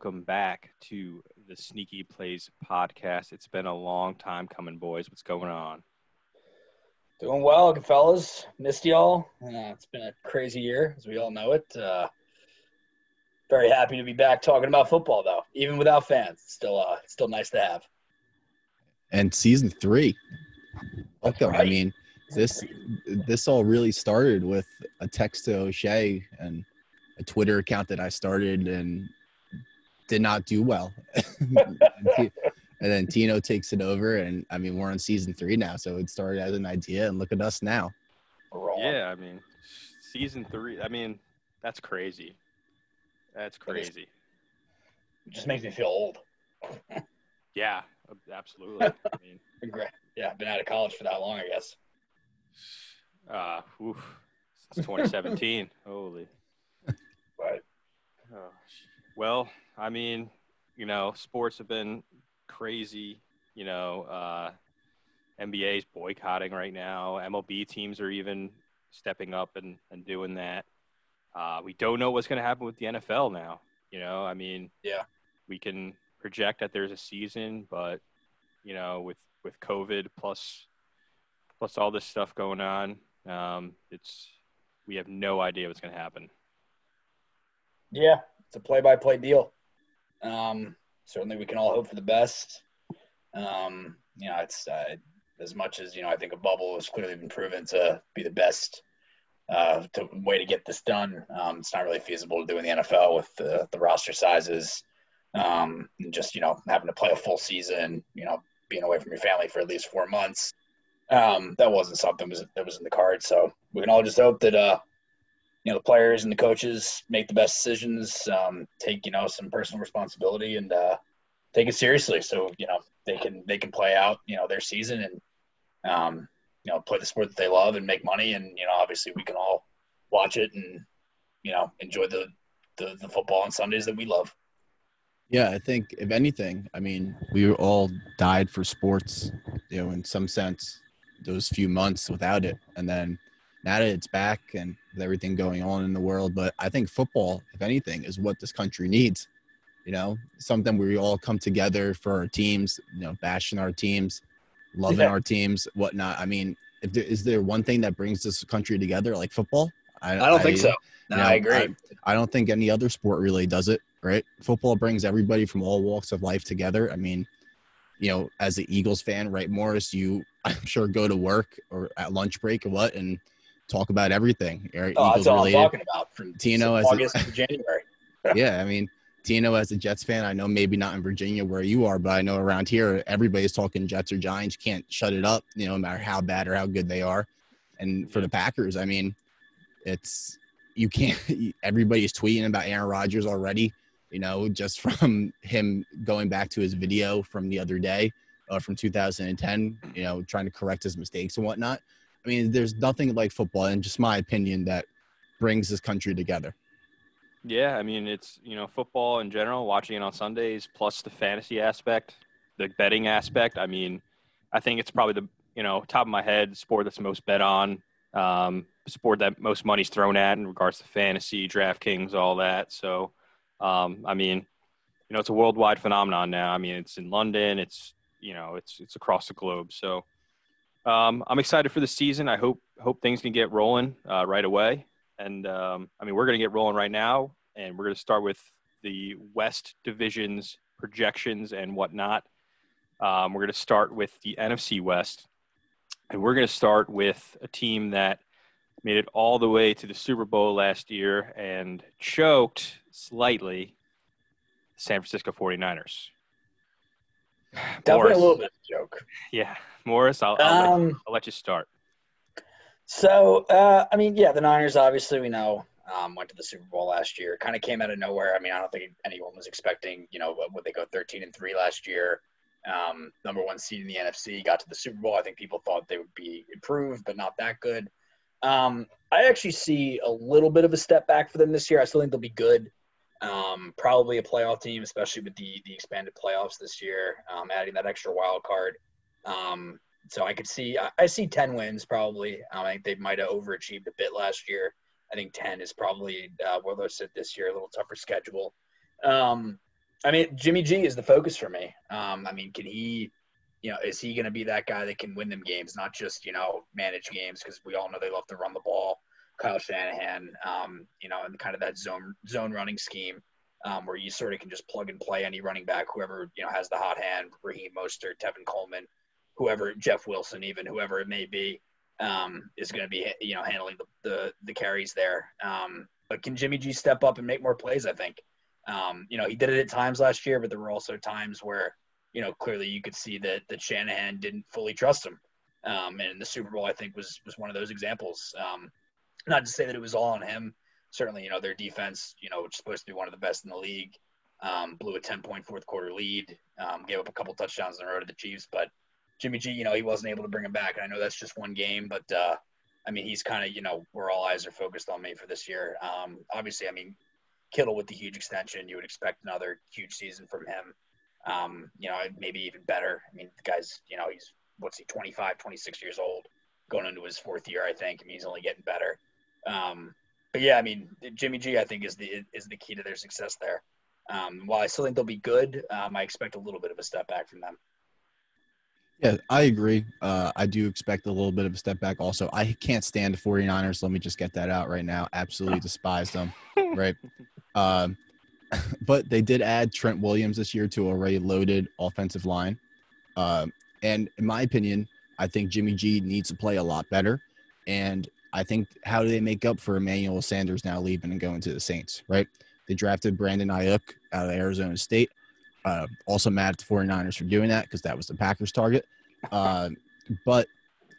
welcome back to the Sneaky Plays podcast. It's been a long time coming, boys. What's going on? Doing well, good fellas. Missed y'all. Uh, it's been a crazy year, as we all know it. Uh, very happy to be back talking about football, though, even without fans. It's still, uh, still nice to have. And season three. Look, I mean, this this all really started with a text to O'Shea and a Twitter account that I started and did not do well. and then Tino takes it over, and I mean we're on season three now, so it started as an idea, and look at us now. Yeah, I mean, season three. I mean, that's crazy. That's crazy. It just makes me feel old. yeah, absolutely. I mean, yeah, I've been out of college for that long, I guess. Uh, oof, since 2017. Holy. Right. Oh, well, I mean, you know, sports have been crazy. You know, uh, NBA's boycotting right now. MLB teams are even stepping up and, and doing that. Uh, we don't know what's going to happen with the NFL now. You know, I mean, yeah, we can project that there's a season, but you know, with with COVID plus plus all this stuff going on, um, it's we have no idea what's going to happen. Yeah, it's a play-by-play deal. Um, certainly, we can all hope for the best. Um, you know, it's uh, as much as you know. I think a bubble has clearly been proven to be the best uh, to, way to get this done. Um, it's not really feasible to do in the NFL with the, the roster sizes. Um, and just you know having to play a full season, you know, being away from your family for at least four months. Um, that wasn't something that was in the cards. So we can all just hope that uh, you know the players and the coaches make the best decisions, um, take you know some personal responsibility, and uh, take it seriously. So you know they can they can play out you know their season and um, you know play the sport that they love and make money. And you know obviously we can all watch it and you know enjoy the the, the football on Sundays that we love. Yeah, I think if anything, I mean, we all died for sports, you know, in some sense, those few months without it, and then now that it's back and with everything going on in the world. But I think football, if anything, is what this country needs. You know, something where we all come together for our teams, you know, bashing our teams, loving yeah. our teams, whatnot. I mean, if there, is there one thing that brings this country together like football? I, I don't I, think so. No, you know, I agree. I, I don't think any other sport really does it, right? Football brings everybody from all walks of life together. I mean, you know, as an Eagles fan, right, Morris, you I'm sure go to work or at lunch break or what and talk about everything. oh, Eagles that's all related. I'm talking about from Tino as August a, to January. yeah, I mean, Tino as a Jets fan, I know maybe not in Virginia where you are, but I know around here everybody's talking Jets or Giants. Can't shut it up, you know, no matter how bad or how good they are. And for the Packers, I mean, it's you can't. Everybody's tweeting about Aaron Rodgers already. You know, just from him going back to his video from the other day, uh, from 2010. You know, trying to correct his mistakes and whatnot. I mean, there's nothing like football, and just my opinion, that brings this country together. Yeah, I mean, it's you know football in general. Watching it on Sundays, plus the fantasy aspect, the betting aspect. I mean, I think it's probably the you know top of my head sport that's most bet on, um, sport that most money's thrown at in regards to fantasy, DraftKings, all that. So, um, I mean, you know, it's a worldwide phenomenon now. I mean, it's in London. It's you know, it's it's across the globe. So um, I'm excited for the season. I hope hope things can get rolling uh, right away. And um, I mean, we're going to get rolling right now, and we're going to start with the West divisions projections and whatnot. Um, we're going to start with the NFC West, and we're going to start with a team that made it all the way to the Super Bowl last year and choked slightly. San Francisco 49ers. Definitely Morris. a little bit of a joke. Yeah. Morris, I'll, I'll, um, let, you, I'll let, you, start. So, uh, I mean, yeah, the Niners, obviously, we know, um, went to the Super Bowl last year. Kind of came out of nowhere. I mean, I don't think anyone was expecting, you know, would they go 13 and 3 last year? Um, number one seed in the NFC, got to the Super Bowl. I think people thought they would be improved, but not that good. Um, I actually see a little bit of a step back for them this year. I still think they'll be good. Um, probably a playoff team, especially with the the expanded playoffs this year, um, adding that extra wild card. Um, so I could see I, I see ten wins probably. Um, I think they might have overachieved a bit last year. I think ten is probably uh, where they'll sit this year. A little tougher schedule. Um, I mean, Jimmy G is the focus for me. Um, I mean, can he, you know, is he going to be that guy that can win them games, not just you know manage games? Because we all know they love to run the ball. Kyle Shanahan, um, you know, and kind of that zone zone running scheme um, where you sort of can just plug and play any running back, whoever you know has the hot hand, Raheem Mostert, Tevin Coleman, whoever, Jeff Wilson, even whoever it may be, um, is going to be you know handling the, the, the carries there. Um, but can Jimmy G step up and make more plays? I think. Um, you know, he did it at times last year, but there were also times where you know clearly you could see that that Shanahan didn't fully trust him. Um, and the Super Bowl, I think, was was one of those examples. Um, not to say that it was all on him. Certainly, you know, their defense, you know, which is supposed to be one of the best in the league, um, blew a 10 point fourth quarter lead, um, gave up a couple touchdowns in a row to the Chiefs. But Jimmy G, you know, he wasn't able to bring him back. And I know that's just one game, but uh, I mean, he's kind of, you know, where all eyes are focused on me for this year. Um, obviously, I mean, Kittle with the huge extension, you would expect another huge season from him. Um, you know, maybe even better. I mean, the guy's, you know, he's what's he, 25, 26 years old, going into his fourth year, I think. I mean, he's only getting better. Um, but yeah, I mean, Jimmy G, I think is the is the key to their success there. Um, while I still think they'll be good, um, I expect a little bit of a step back from them. Yeah, I agree. Uh, I do expect a little bit of a step back. Also, I can't stand the 49ers. Let me just get that out right now. Absolutely despise them. Right. Um, but they did add Trent Williams this year to a already loaded offensive line. Um, and in my opinion, I think Jimmy G needs to play a lot better. And I think how do they make up for Emmanuel Sanders now leaving and going to the Saints, right? They drafted Brandon Aiyuk out of Arizona State. Uh, also mad at the 49ers for doing that because that was the Packers' target. Uh, but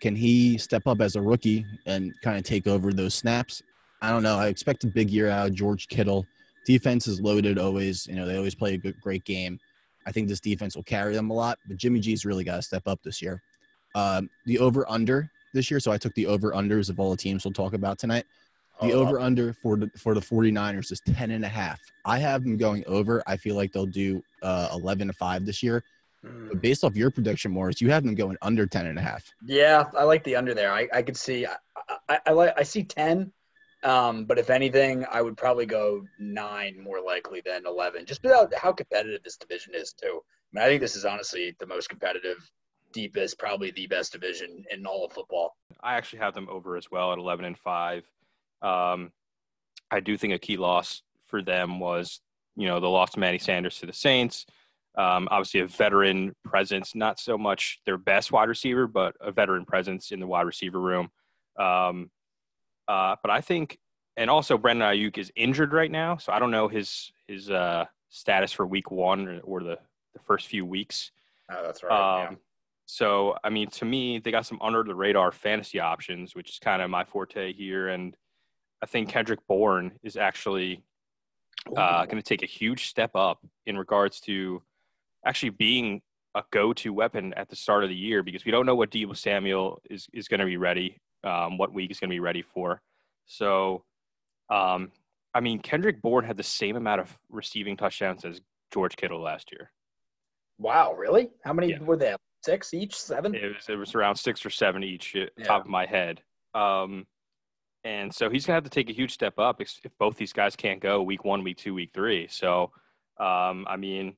can he step up as a rookie and kind of take over those snaps? I don't know. I expect a big year out of George Kittle. Defense is loaded always. You know, they always play a good, great game. I think this defense will carry them a lot, but Jimmy G's really got to step up this year. Um, the over under this year. So I took the over unders of all the teams we'll talk about tonight. The oh, over under for the for the 49ers is 10 and a half. I have them going over. I feel like they'll do uh, 11 to 5 this year. Mm. But based off your prediction, Morris, you have them going under 10 and a half. Yeah, I like the under there. I, I could see I, I, I like I see 10. Um, but if anything, I would probably go nine more likely than 11, just about how competitive this division is, too. I mean, I think this is honestly the most competitive deepest, probably the best division in all of football. I actually have them over as well at 11 and 5. Um, I do think a key loss for them was, you know, the loss of Manny Sanders to the Saints. Um, obviously, a veteran presence, not so much their best wide receiver, but a veteran presence in the wide receiver room. Um, uh, but I think, and also Brandon Aiyuk is injured right now, so I don't know his his uh, status for Week One or, or the the first few weeks. Oh, that's right. Um, so, I mean, to me, they got some under the radar fantasy options, which is kind of my forte here. And I think Kendrick Bourne is actually uh, going to take a huge step up in regards to actually being a go-to weapon at the start of the year because we don't know what Deebo Samuel is, is going to be ready, um, what week is going to be ready for. So, um, I mean, Kendrick Bourne had the same amount of receiving touchdowns as George Kittle last year. Wow, really? How many yeah. were there? Six each, seven. It was, it was around six or seven each, yeah. top of my head. Um, and so he's gonna have to take a huge step up if, if, both these guys can't go week one, week two, week three. So, um, I mean,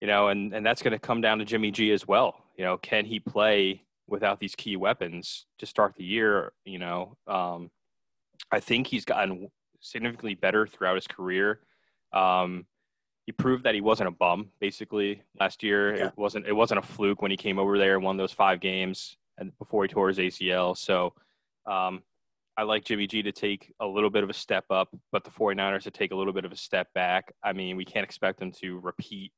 you know, and and that's gonna come down to Jimmy G as well. You know, can he play without these key weapons to start the year? You know, um, I think he's gotten significantly better throughout his career. Um, he proved that he wasn't a bum basically last year. Yeah. It wasn't it wasn't a fluke when he came over there and won those five games and before he tore his ACL. So um, I like Jimmy G to take a little bit of a step up, but the 49ers to take a little bit of a step back. I mean, we can't expect them to repeat,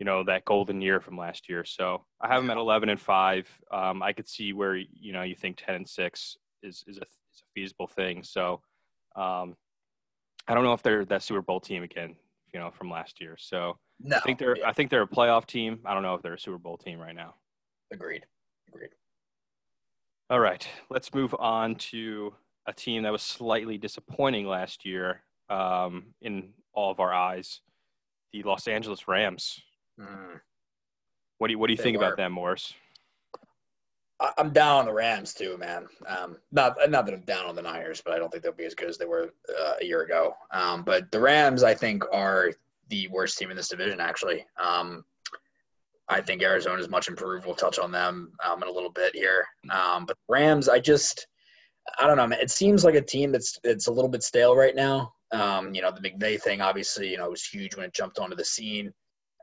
you know, that golden year from last year. So I have them at 11 and five. Um, I could see where, you know, you think 10 and six is, is a, is a feasible thing. So um, I don't know if they're that Super Bowl team again you know, from last year. So no, I think they're yeah. I think they're a playoff team. I don't know if they're a Super Bowl team right now. Agreed. Agreed. All right, let's move on to a team that was slightly disappointing last year um, in all of our eyes, the Los Angeles Rams. Mm. What do you What do you they think were. about them, Morris? I'm down on the Rams too, man. Um, not not that I'm down on the Niners, but I don't think they'll be as good as they were uh, a year ago. Um, but the Rams, I think, are the worst team in this division, actually. Um, I think Arizona is much improved. We'll touch on them um, in a little bit here. Um, but Rams, I just, I don't know. Man. It seems like a team that's it's a little bit stale right now. Um, you know, the McVay thing, obviously, you know, was huge when it jumped onto the scene.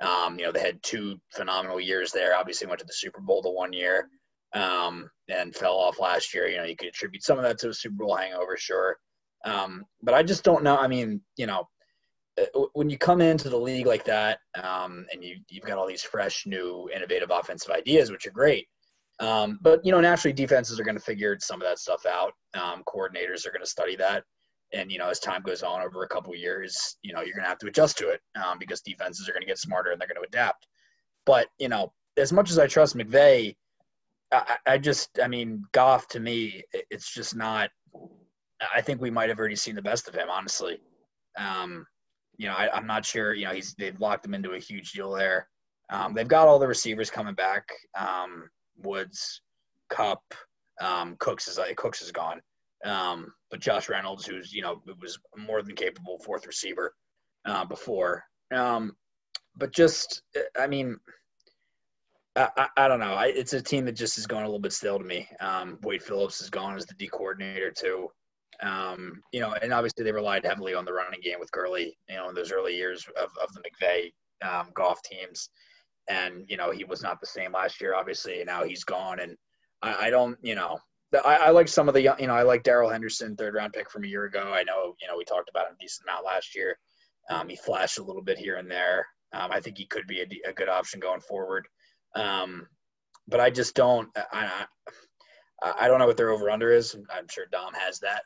You know, they had two phenomenal years there. Obviously, went to the Super Bowl the one year um, and fell off last year. You know, you could attribute some of that to a Super Bowl hangover, sure. Um, but I just don't know. I mean, you know, uh, when you come into the league like that um, and you, you've got all these fresh, new, innovative offensive ideas, which are great. Um, but, you know, naturally defenses are going to figure some of that stuff out. Um, coordinators are going to study that. And, you know, as time goes on over a couple years, you know, you're going to have to adjust to it um, because defenses are going to get smarter and they're going to adapt. But, you know, as much as I trust McVay, I, I just, I mean, Goff to me, it's just not. I think we might have already seen the best of him, honestly. Um, you know, I, am not sure. You know, he's they've locked him into a huge deal there. Um, they've got all the receivers coming back. Um, Woods, Kupp, um, Cooks is like Cooks is gone. Um, but Josh Reynolds, who's you know was more than capable fourth receiver uh, before. Um, but just, I mean, I, I, don't know. I, it's a team that just is going a little bit stale to me. Um, Wade Phillips is gone as the D coordinator too. Um, you know, and obviously they relied heavily on the running game with Gurley, you know, in those early years of, of the McVay um, Goff teams. And, you know, he was not the same last year, obviously, now he's gone. And I, I don't, you know, I, I, like some of the, young you know, I like Darrell Henderson, third round pick from a year ago. I know, you know, we talked about him a decent amount last year. Um, he flashed a little bit here and there. Um, I think he could be a, a good option going forward. Um, but I just don't, I, I, I don't know what their over under is. I'm sure Dom has that.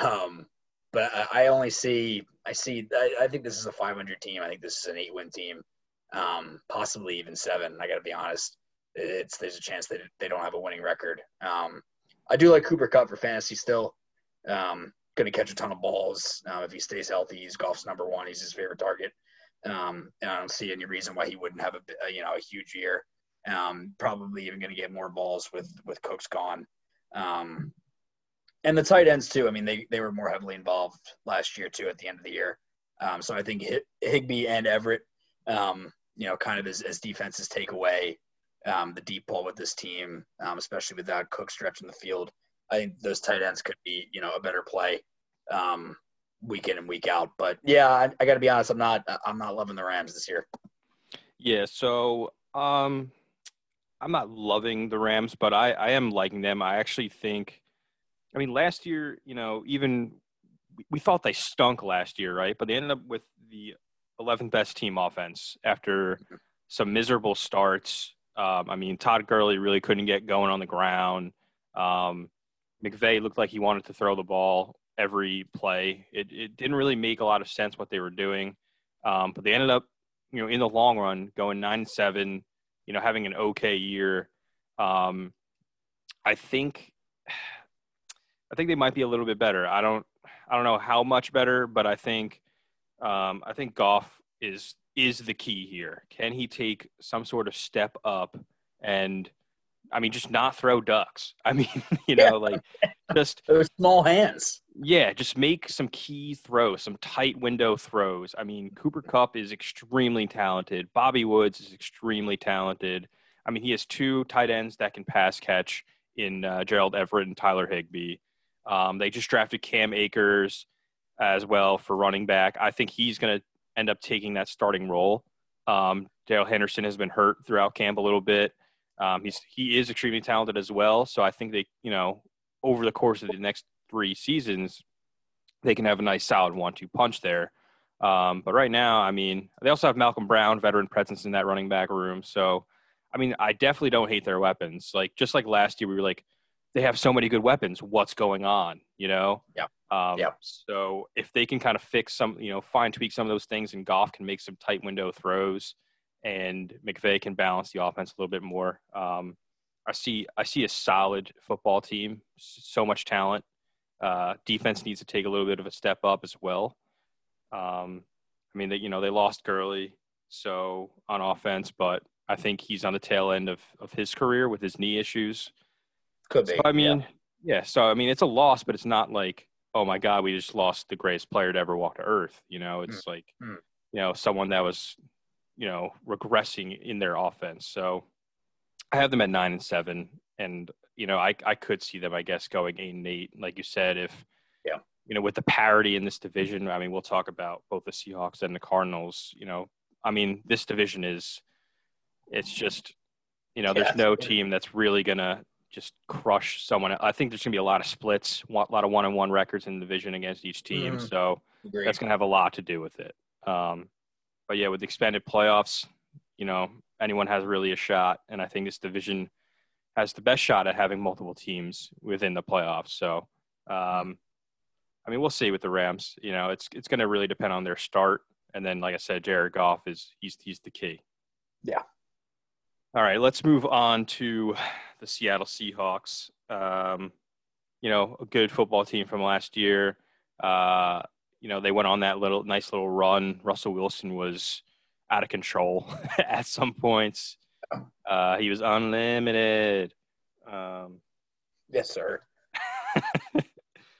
Um, but I, I, only see I see I, I, think this is a 500 team. I think this is an eight win team, um, possibly even seven. I got to be honest. It's there's a chance that they don't have a winning record. Um, I do like Cooper Kupp for fantasy still. Um, going to catch a ton of balls uh, if he stays healthy. He's Goff's number one. He's his favorite target, um, and I don't see any reason why he wouldn't have a you know a huge year. Um, probably even going to get more balls with with Cooks gone. Um, and the tight ends too. I mean, they they were more heavily involved last year too at the end of the year. Um, so I think Higbee and Everett, um, you know, kind of as, as defenses take away um, the deep ball with this team, um, especially without Cook stretching the field. I think those tight ends could be, you know, a better play um, week in and week out. But yeah, I, I got to be honest, I'm not I'm not loving the Rams this year. Yeah, so um, I'm not loving the Rams, but I I am liking them. I actually think I mean, last year, you know, even we thought they stunk last year, right? But they ended up with the 11th best team offense after some miserable starts. Um, I mean, Todd Gurley really couldn't get going on the ground. Um, McVay looked like he wanted to throw the ball every play. It, it didn't really make a lot of sense what they were doing. Um, but they ended up, you know, in the long run, going nine seven. You know, having an okay year. Um, I think I think they might be a little bit better. I don't I don't know how much better, but I think um, I think Goff is is the key here. Can he take some sort of step up and I mean just not throw ducks? I mean, you know, like just those small hands. Yeah, just make some key throws, some tight window throws. I mean, Cooper Kupp is extremely talented. Bobby Woods is extremely talented. I mean, he has two tight ends that can pass catch in uh, Gerald Everett and Tyler Higbee. Um, they just drafted Cam Akers as well for running back. I think he's going to end up taking that starting role. Um, Dale Henderson has been hurt throughout camp a little bit. Um, he's he is extremely talented as well. So I think they, you know, over the course of the next three seasons, they can have a nice solid one-two punch there. Um, but right now, I mean, they also have Malcolm Brown, veteran presence in that running back room. So, I mean, I definitely don't hate their weapons. Like just like last year, we were like, they have so many good weapons. What's going on? You know. Yeah. Um, yeah. So if they can kind of fix some, you know, fine tweak some of those things, and Goff can make some tight window throws, and McVay can balance the offense a little bit more. Um, I see. I see a solid football team. So much talent. Uh, defense needs to take a little bit of a step up as well. Um, I mean, they, you know, they lost Gurley, so on offense, but I think he's on the tail end of, of his career with his knee issues. Could be. So, I mean, yeah. yeah. So I mean, it's a loss, but it's not like, oh my God, we just lost the greatest player to ever walk to Earth. You know, it's mm. like, mm. you know, someone that was, you know, regressing in their offense. So I have them at nine and seven, and you know, I I could see them, I guess, going eight and eight, like you said, if yeah, you know, with the parity in this division. I mean, we'll talk about both the Seahawks and the Cardinals. You know, I mean, this division is, it's just, you know, there's Yeah. no team that's really gonna just crush someone. I think there's gonna be a lot of splits, a lot of one-on-one records in the division against each team. Mhm. So Agreed. that's going to have a lot to do with it. Um, but yeah, with the expanded playoffs, you know, anyone has really a shot, and I think this division has the best shot at having multiple teams within the playoffs. So, um, I mean, we'll see with the Rams. You know, it's it's going to really depend on their start, and then, like I said, Jared Goff is he's he's the key. Yeah. All right, let's move on to the Seattle Seahawks. Um, you know, a good football team from last year. Uh, you know, they went on that little nice little run. Russell Wilson was out of control at some points. Uh, he was unlimited. Um, yes, sir.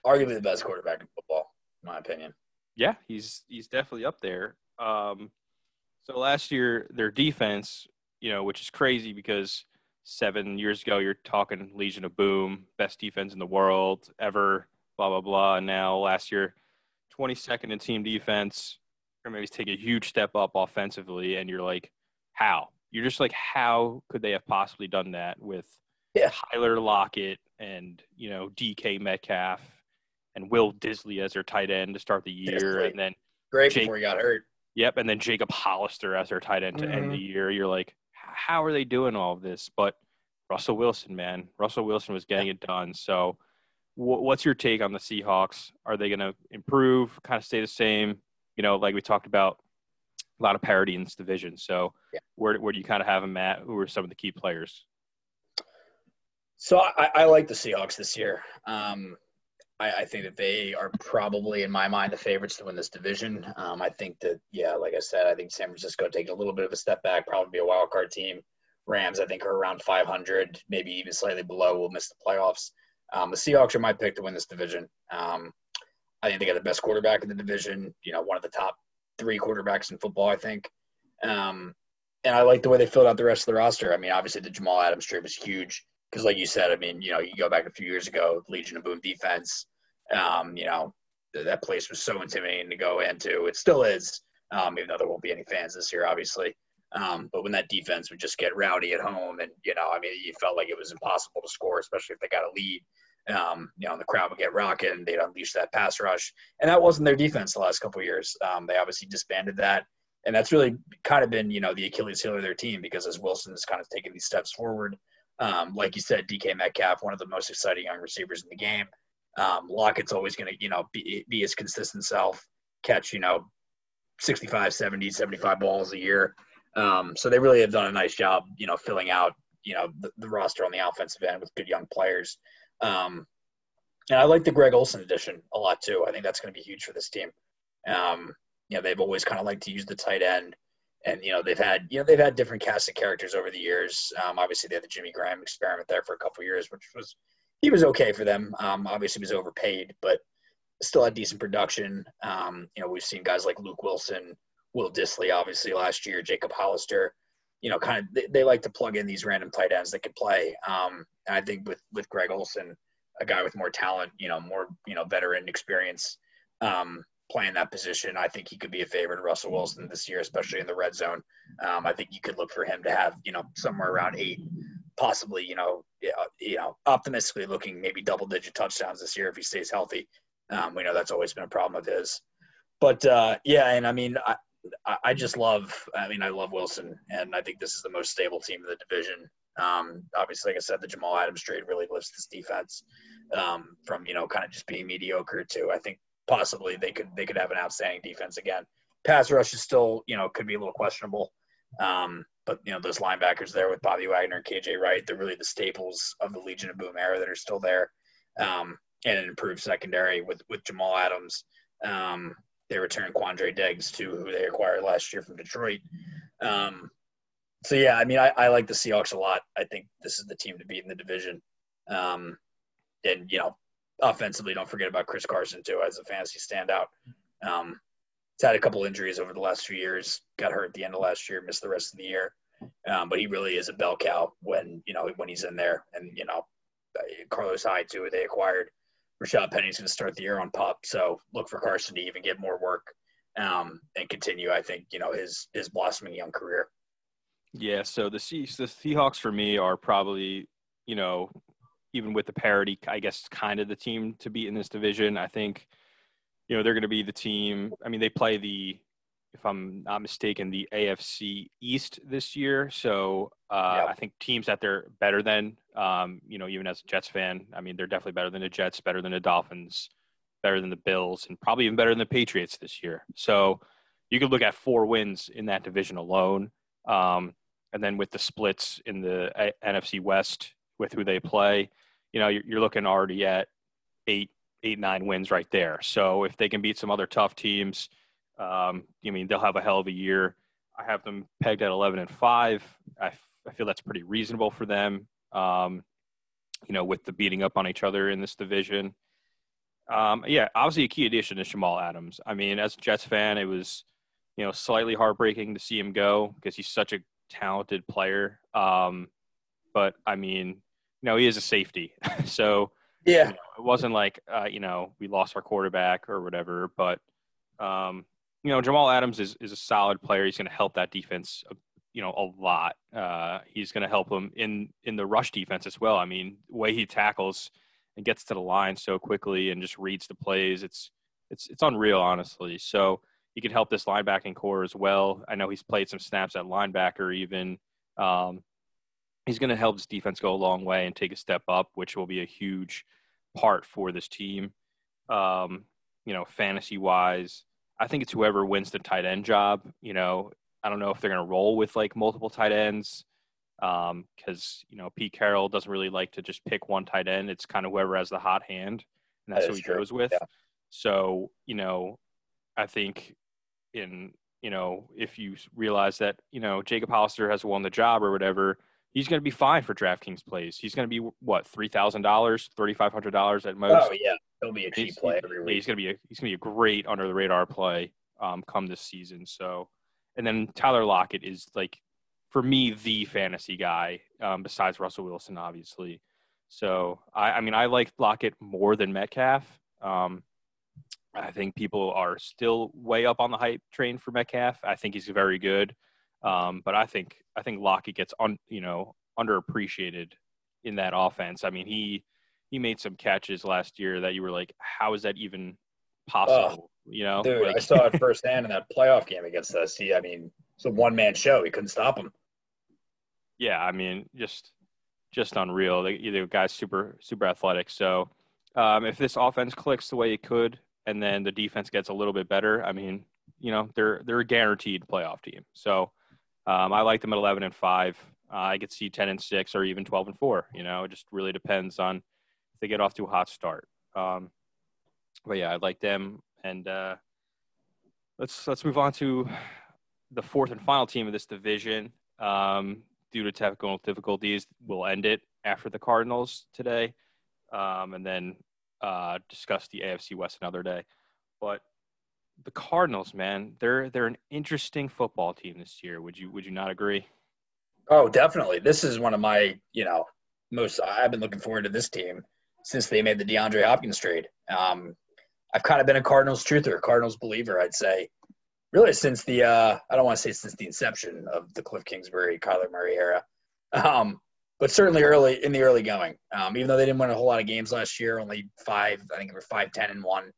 Arguably the best quarterback in football, in my opinion. yeah, he's he's definitely up there. Um, so last year, their defense, you know, which is crazy because seven years ago you're talking Legion of Boom, best defense in the world ever, blah blah blah. And now last year, 22nd in team defense. Everybody's take a huge step up offensively, and you're like, how? You're just like, how could they have possibly done that with Yeah. Tyler Lockett and you know DK Metcalf and Will Dissly as their tight end to start the year, and then Great Jake- before he got hurt. Yep, and then Jacob Hollister as their tight end to end mm-hmm. the year. You're like, how are they doing all of this? But Russell Wilson, man, Russell Wilson was getting it done. So, wh- what's your take on the Seahawks? Are they going to improve, kind of stay the same? You know, like we talked about, a lot of parity in this division. So, Yeah. where where do you kind of have them at? Who are some of the key players? So I, I like the Seahawks this year. Um, I, I think that they are probably, in my mind, the favorites to win this division. Um, I think that, yeah, like I said, I think San Francisco taking a little bit of a step back, probably be a wild card team. Rams, I think, are around 500, maybe even slightly below. Will miss the playoffs. Um, the Seahawks are my pick to win this division. Um, I think they got the best quarterback in the division. You know, one of the top three quarterbacks in football. I think. Um, and I like the way they filled out the rest of the roster. I mean, obviously the Jamal Adams trade was huge because, like you said, I mean, you know, you go back a few years ago, Legion of Boom defense. Um, you know, th- that place was so intimidating to go into. It still is, um, even though there won't be any fans this year, obviously. Um, but when that defense would just get rowdy at home, and you know, I mean, you felt like it was impossible to score, especially if they got a lead. Um, you know, and the crowd would get rocking, and they'd unleash that pass rush, and that wasn't their defense the last couple years. Um, they obviously disbanded that, and that's really kind of been, you know, the Achilles heel of their team because as Wilson has kind of taken these steps forward, um, like you said, DK Metcalf, one of the most exciting young receivers in the game. Um, Lockett's always going to, you know, be, be his consistent self, catch, you know, 65, 70, 75 balls a year. Um, so they really have done a nice job, you know, filling out, you know, the, the roster on the offensive end with good young players. Um, and I like the Greg Olsen addition a lot too. I think that's going to be huge for this team. Um, you know, they've always kind of liked to use the tight end, and you know they've had you know they've had different cast of characters over the years. Um, obviously, they had the Jimmy Graham experiment there for a couple years, which was he was okay for them. Um, obviously, was overpaid, but still had decent production. Um, you know, we've seen guys like Luke Wilson, Will Dissly, obviously last year, Jacob Hollister. You know, kind of they, they like to plug in these random tight ends that could play. Um, and I think with with Greg Olsen, a guy with more talent, you know, more you know veteran experience, um, playing that position, I think he could be a favorite of Russell Wilson this year, especially in the red zone. Um, I think you could look for him to have you know somewhere around eight, possibly you know you know optimistically looking maybe double digit touchdowns this year if he stays healthy. Um, we know that's always been a problem of his. But uh, yeah, and I mean, I, I- just love. I mean, I love Wilson, and I think this is the most stable team in the division. Um, obviously, like I said, the Jamal Adams trade really lifts this defense um, from you know kind of just being mediocre to I think possibly they could they could have an outstanding defense again. Pass rush is still you know could be a little questionable, um, but you know those linebackers there with Bobby Wagner and KJ Wright, they're really the staples of the Legion of Boom era that are still there, um, and an improved secondary with with Jamal Adams. Um, they returned Quandre Diggs to who they acquired last year from Detroit. Um, so yeah, I mean, I, I like the Seahawks a lot. I think this is the team to beat in the division. Um, and you know, offensively, don't forget about Chris Carson too as a fantasy standout. Um, he's had a couple injuries over the last few years. Got hurt at the end of last year, missed the rest of the year. Um, but he really is a bell cow when you know when he's in there. And you know, Carlos Hyde too. They acquired Rashaad Penny's going to start the year on PUP, So look for Carson to even get more work um, and continue. I think you know his his blossoming young career. Yeah. So the Sea the Seahawks for me are probably you know even with the parity, I guess kind of the team to beat in this division. I think you know they're going to be the team. I mean, they play the if I'm not mistaken, the AFC East this year. So uh, yep. I think teams that they're better than, um, you know, even as a Jets fan, I mean, they're definitely better than the Jets, better than the Dolphins, better than the Bills, and probably even better than the Patriots this year. So you could look at four wins in that division alone. Um, and then with the splits in the a- NFC West with who they play, you know, you're, you're looking already at eight, eight, nine wins right there. So if they can beat some other tough teams, um, I mean, they'll have a hell of a year. I have them pegged at 11 and five. I, I feel that's pretty reasonable for them. Um, you know, with the beating up on each other in this division. Um, yeah, obviously a key addition is Jamal Adams. I mean, as a Jets fan, it was, you know, slightly heartbreaking to see him go because he's such a talented player. Um, but I mean, you know, he is a safety. so yeah, you know, it wasn't like, uh, you know, we lost our quarterback or whatever, but, um, you know, Jamal Adams is, is a solid player. He's going to help that defense, you know, a lot. Uh, he's going to help them in in the rush defense as well. I mean, the way he tackles and gets to the line so quickly and just reads the plays, it's it's it's unreal, honestly. So he can help this linebacking core as well. I know he's played some snaps at linebacker even. Um, he's going to help this defense go a long way and take a step up, which will be a huge part for this team. Um, you know, fantasy wise, I think it's whoever wins the tight end job. You know, I don't know if they're going to roll with like multiple tight ends because um, you know Pete Carroll doesn't really like to just pick one tight end. It's kind of whoever has the hot hand, and that's that who he true. goes with. Yeah. So you know, I think in you know if you realize that you know Jacob Hollister has won the job or whatever, he's going to be fine for DraftKings plays. He's going to be what three thousand dollars, thirty five hundred dollars at most. Oh yeah, he'll be a cheap he's, play every week. He's going to be a he's to be a great under the radar play um, come this season. So, and then Tyler Lockett is like for me the fantasy guy um, besides Russell Wilson, obviously. So I, I mean I like Lockett more than Metcalf. Um, I think people are still way up on the hype train for Metcalf. I think he's very good. Um, but I think I think Lockett gets on you know underappreciated in that offense. I mean he he made some catches last year that you were like, how is that even possible? you know, dude, like, I saw it firsthand in that playoff game against us. He, I mean, it's a one man show. He couldn't stop him. Yeah, I mean, just just unreal. The, guy's super super athletic. So um, if this offense clicks the way it could, and then the defense gets a little bit better, I mean, you know, they're they're a guaranteed playoff team. So um, I like them at 11 and five. Uh, I could see 10 and six or even 12 and four. You know, it just really depends on if they get off to a hot start. Um, but yeah, I like them. And uh, let's let's move on to the fourth and final team of this division. Um, due to technical difficulties, we'll end it after the Cardinals today, um, and then uh, discuss the AFC West another day. But the Cardinals, man, they're they're an interesting football team this year. Would you would you not agree? Oh, definitely. This is one of my, you know, most I've been looking forward to this team since they made the DeAndre Hopkins trade. Um, I've kind of been a Cardinals truther, Cardinals believer, I'd say, really since the uh, I don't want to say since the inception of the Cliff Kingsbury, Kyler Murray era, um, but certainly early in the early going. Um, even though they didn't win a whole lot of games last year, only five, I think they were five, ten, and one.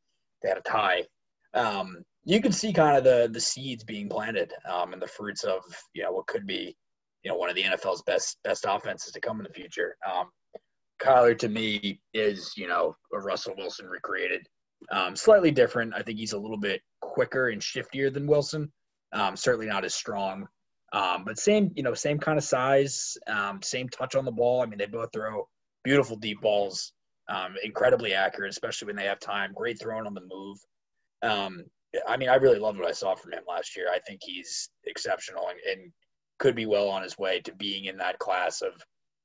They had a tie um, you can see kind of the the seeds being planted um, and the fruits of you know what could be you know one of the NFL's best best offenses to come in the future. Um, Kyler to me is you know a Russell Wilson recreated, um, slightly different. I think he's a little bit quicker and shiftier than Wilson. Um, certainly not as strong, um, but same you know same kind of size, um, same touch on the ball. I mean they both throw beautiful deep balls, um, incredibly accurate, especially when they have time. Great throwing on the move. Um, I mean, I really loved what I saw from him last year. I think he's exceptional and, and could be well on his way to being in that class of,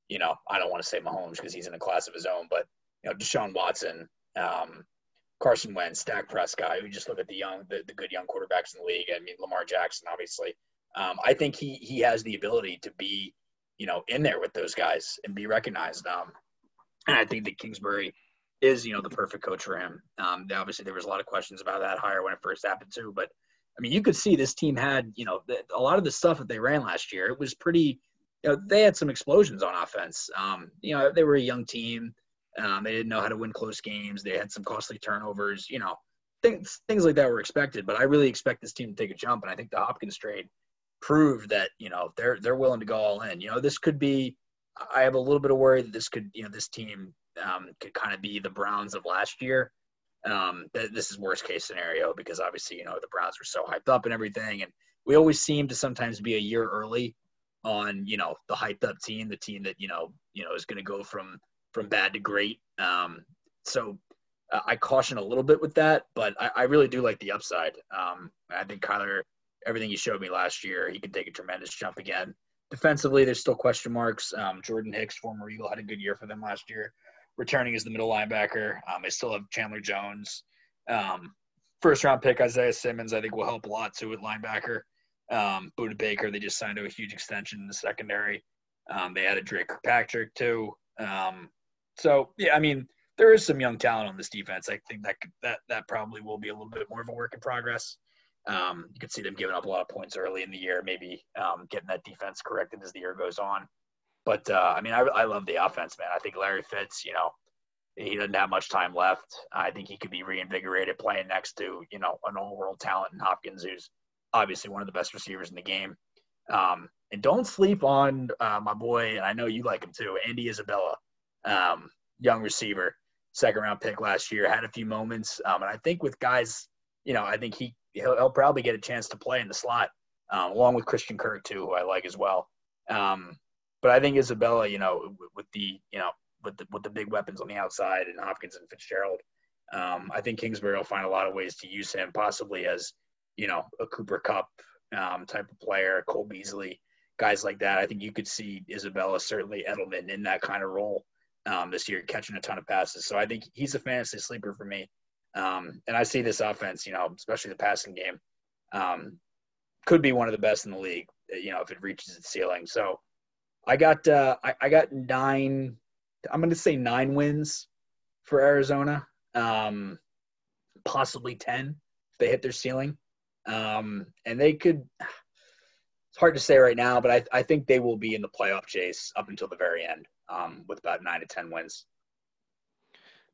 you know, I don't want to say Mahomes because he's in a class of his own, but you know, Deshaun Watson, um, Carson Wentz, Dak Prescott. We just look at the young, the, the good young quarterbacks in the league. I mean, Lamar Jackson, obviously. Um, I think he he has the ability to be, you know, in there with those guys and be recognized. Um, and I think that Kingsbury is, you know, the perfect coach for him. Um, obviously, there was a lot of questions about that hire when it first happened too. But I mean, you could see this team had, you know, a lot of the stuff that they ran last year. It was pretty. You know, they had some explosions on offense. Um, you know, they were a young team. Um, they didn't know how to win close games. They had some costly turnovers. You know, things things like that were expected. But I really expect this team to take a jump, and I think the Hopkins trade proved that you know they're they're willing to go all in. You know, this could be. I have a little bit of worry that this could, you know, this team um, could kind of be the Browns of last year. Um, th- this is worst case scenario because obviously, you know, the Browns were so hyped up and everything, and we always seem to sometimes be a year early on, you know, the hyped up team, the team that you know, you know, is going to go from from bad to great. Um, so uh, I caution a little bit with that, but I, I really do like the upside. Um, I think Kyler, everything he showed me last year, he can take a tremendous jump again. Defensively, there's still question marks. Um, Jordan Hicks, former Eagle, had a good year for them last year returning as the middle linebacker. Um, they still have Chandler Jones. Um, first round pick Isaiah Simmons, I think, will help a lot too at linebacker. Um, Budda Baker, they just signed to a huge extension in the secondary. Um, they added Dre Kirkpatrick too. Um, so yeah, I mean, there is some young talent on this defense. I think that could, that that probably will be a little bit more of a work in progress. Um, you could see them giving up a lot of points early in the year, maybe um, getting that defense corrected as the year goes on. But uh, I mean, I, I love the offense, man. I think Larry Fitz, you know, he doesn't have much time left. I think he could be reinvigorated playing next to, you know, an all world talent in Hopkins, who's obviously one of the best receivers in the game. Um, and don't sleep on uh, my boy, and I know you like him too, Andy Isabella, um, young receiver, second round pick last year, had a few moments. Um, and I think with guys, you know, I think he, he'll, he'll probably get a chance to play in the slot, um, along with Christian Kirk, too, who I like as well. Um, but I think Isabella, you know, with the you know with the with the big weapons on the outside and Hopkins and Fitzgerald, um, I think Kingsbury will find a lot of ways to use him, possibly as you know a Cooper Kupp um, type of player, Cole Beasley, guys like that. I think you could see Isabella, certainly Edelman, in that kind of role um, this year, catching a ton of passes. So I think he's a fantasy sleeper for me. Um, and I see this offense, you know, especially the passing game, um, could be one of the best in the league. You know, if it reaches its ceiling. So I got uh, I, I got nine. I'm going to say nine wins for Arizona, um, possibly ten if they hit their ceiling, um, and they could. It's hard to say right now, but I, I think they will be in the playoff chase up until the very end um, with about nine to ten wins.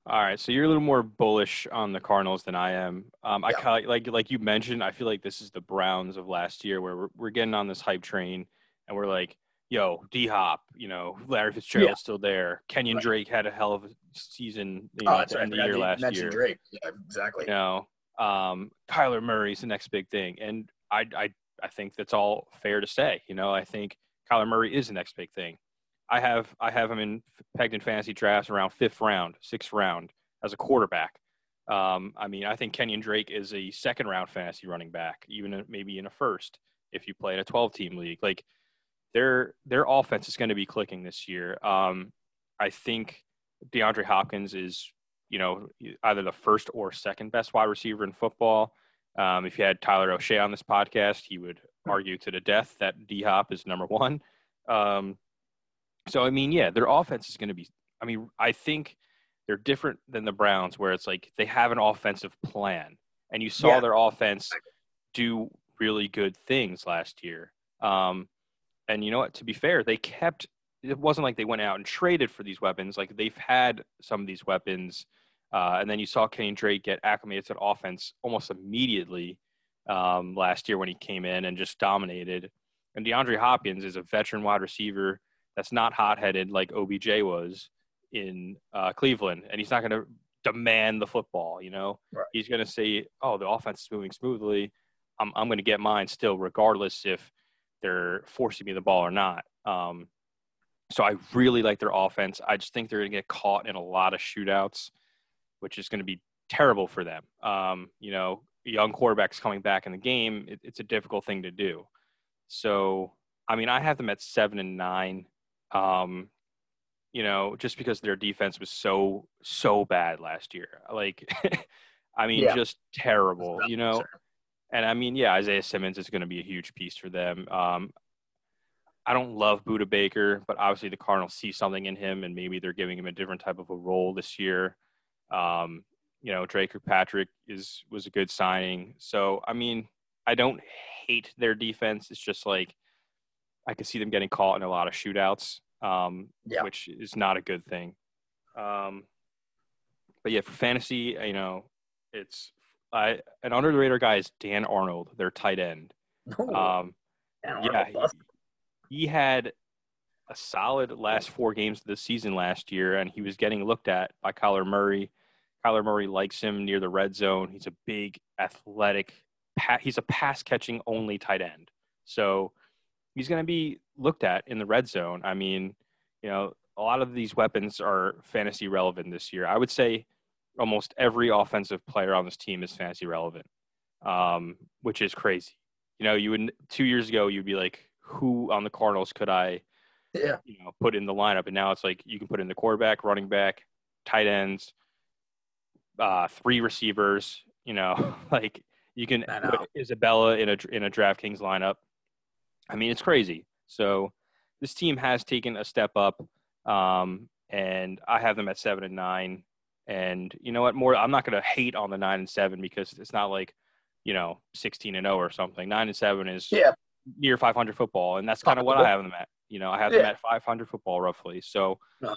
All right, so you're a little more bullish on the Cardinals than I am. Um, I yeah. like like you mentioned. I feel like this is the Browns of last year, where we're, we're getting on this hype train, and we're like, yo, D Hop, you know, Larry Fitzgerald's yeah. still there. Kenyan right. Drake had a hell of a season you oh, know, oh, at the end of the year last year. Drake. Yeah, exactly. You know, um, Kyler Murray's the next big thing. And I, I, I think that's all fair to say. You know, I think Kyler Murray is the next big thing. I have I have him in pegged in fantasy drafts around fifth round, sixth round as a quarterback. Um, I mean, I think Kenyan Drake is a second round fantasy running back, even maybe in a first if you play in a 12 team league. Like their their offense is going to be clicking this year. Um, I think DeAndre Hopkins is you know either the first or second best wide receiver in football. Um, if you had Tyler O'Shea on this podcast, he would argue to the death that D Hop is number one. Um, so I mean, yeah, their offense is going to be. I mean, I think they're different than the Browns, where it's like they have an offensive plan, and you saw yeah. their offense do really good things last year. Um, and you know what? To be fair, they kept. It wasn't like they went out and traded for these weapons. Like they've had some of these weapons, uh, and then you saw Kenny Drake get acclimated to the offense almost immediately um, last year when he came in and just dominated. And DeAndre Hopkins is a veteran wide receiver that's not hot headed like OBJ was in uh, Cleveland, and he's not going to demand the football. You know, right. he's going to say, "Oh, the offense is moving smoothly. I'm I'm going to get mine still, regardless if." they're forcing me the ball or not. Um, so I really like their offense. I just think they're going to get caught in a lot of shootouts, which is going to be terrible for them. Um, you know, young quarterbacks coming back in the game, it, it's a difficult thing to do. So, I mean, I have them at seven and nine. Um, you know, just because their defense was so so bad last year. Like, I mean, Yeah. just terrible. You know, Sure. and I mean, yeah, Isaiah Simmons is going to be a huge piece for them. Um, I don't love Budda Baker, but obviously the Cardinals see something in him, and maybe they're giving him a different type of a role this year. Um, you know, Dre Kirkpatrick is was a good signing. So I mean, I don't hate their defense. It's just like I could see them getting caught in a lot of shootouts, um, Yeah. which is not a good thing. Um, but yeah, for fantasy, you know, it's I an under the radar guy is Dan Arnold, their tight end. Ooh, Um, yeah, he, he had a solid last four games of the season last year, and he was getting looked at by Kyler Murray. Kyler Murray likes him near the red zone. He's a big, athletic. Pa- he's a pass catching only tight end, so he's going to be looked at in the red zone. I mean, you know, a lot of these weapons are fantasy relevant this year. I would say almost every offensive player on this team is fantasy relevant, um, which is crazy. You know, you would two years ago you'd be like, who on the Cardinals could I, Yeah. you know, put in the lineup? And now it's like you can put in the quarterback, running back, tight ends, uh, three receivers. You know, like you can put. Isabella in a in a DraftKings lineup. I mean, it's crazy. So this team has taken a step up, um, and I have them at seven and nine. And you know what? More, I'm not going to hate on the nine and seven because it's not like you know 16 and 0 or something. Nine and seven is Yeah. near 500 football, and that's kind of what I have them at. You know, I have them at 500 football roughly. So Uh.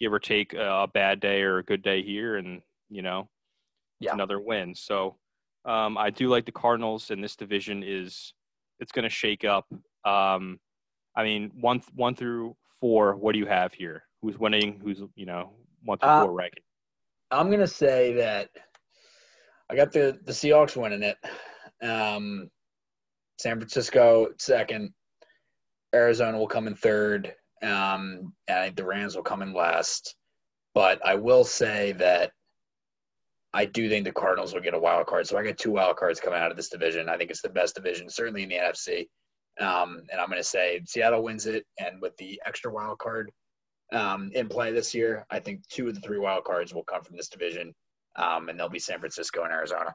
give or take a bad day or a good day here, and you know, Yeah. another win. So um, I do like the Cardinals, and this division is it's going to shake up. Um, I mean, one one through four. What do you have here? Who's winning? Who's you know one through Uh, four ranking? I'm gonna say that I got the the Seahawks winning it. Um, San Francisco second. Arizona will come in third. Um, and I think the Rams will come in last. But I will say that I do think the Cardinals will get a wild card. So I got two wild cards coming out of this division. I think it's the best division, certainly in the NFC. Um, and I'm going to say Seattle wins it. And with the extra wild card um, in play this year, I think two of the three wild cards will come from this division. Um, and they'll be San Francisco and Arizona.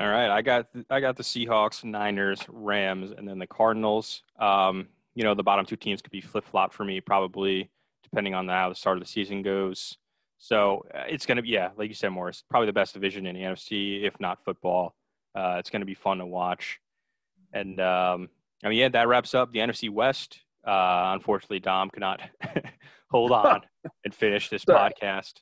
All right, I got I got the Seahawks, Niners, Rams, and then the Cardinals. Um, you know, the bottom two teams could be flip flop for me, probably depending on how the start of the season goes. So uh, it's gonna be yeah, like you said, Morris, probably the best division in the NFC, if not football. Uh, it's gonna be fun to watch. And um, I mean, yeah, that wraps up the NFC West. Uh, unfortunately, Dom cannot hold on and finish this Sorry. podcast.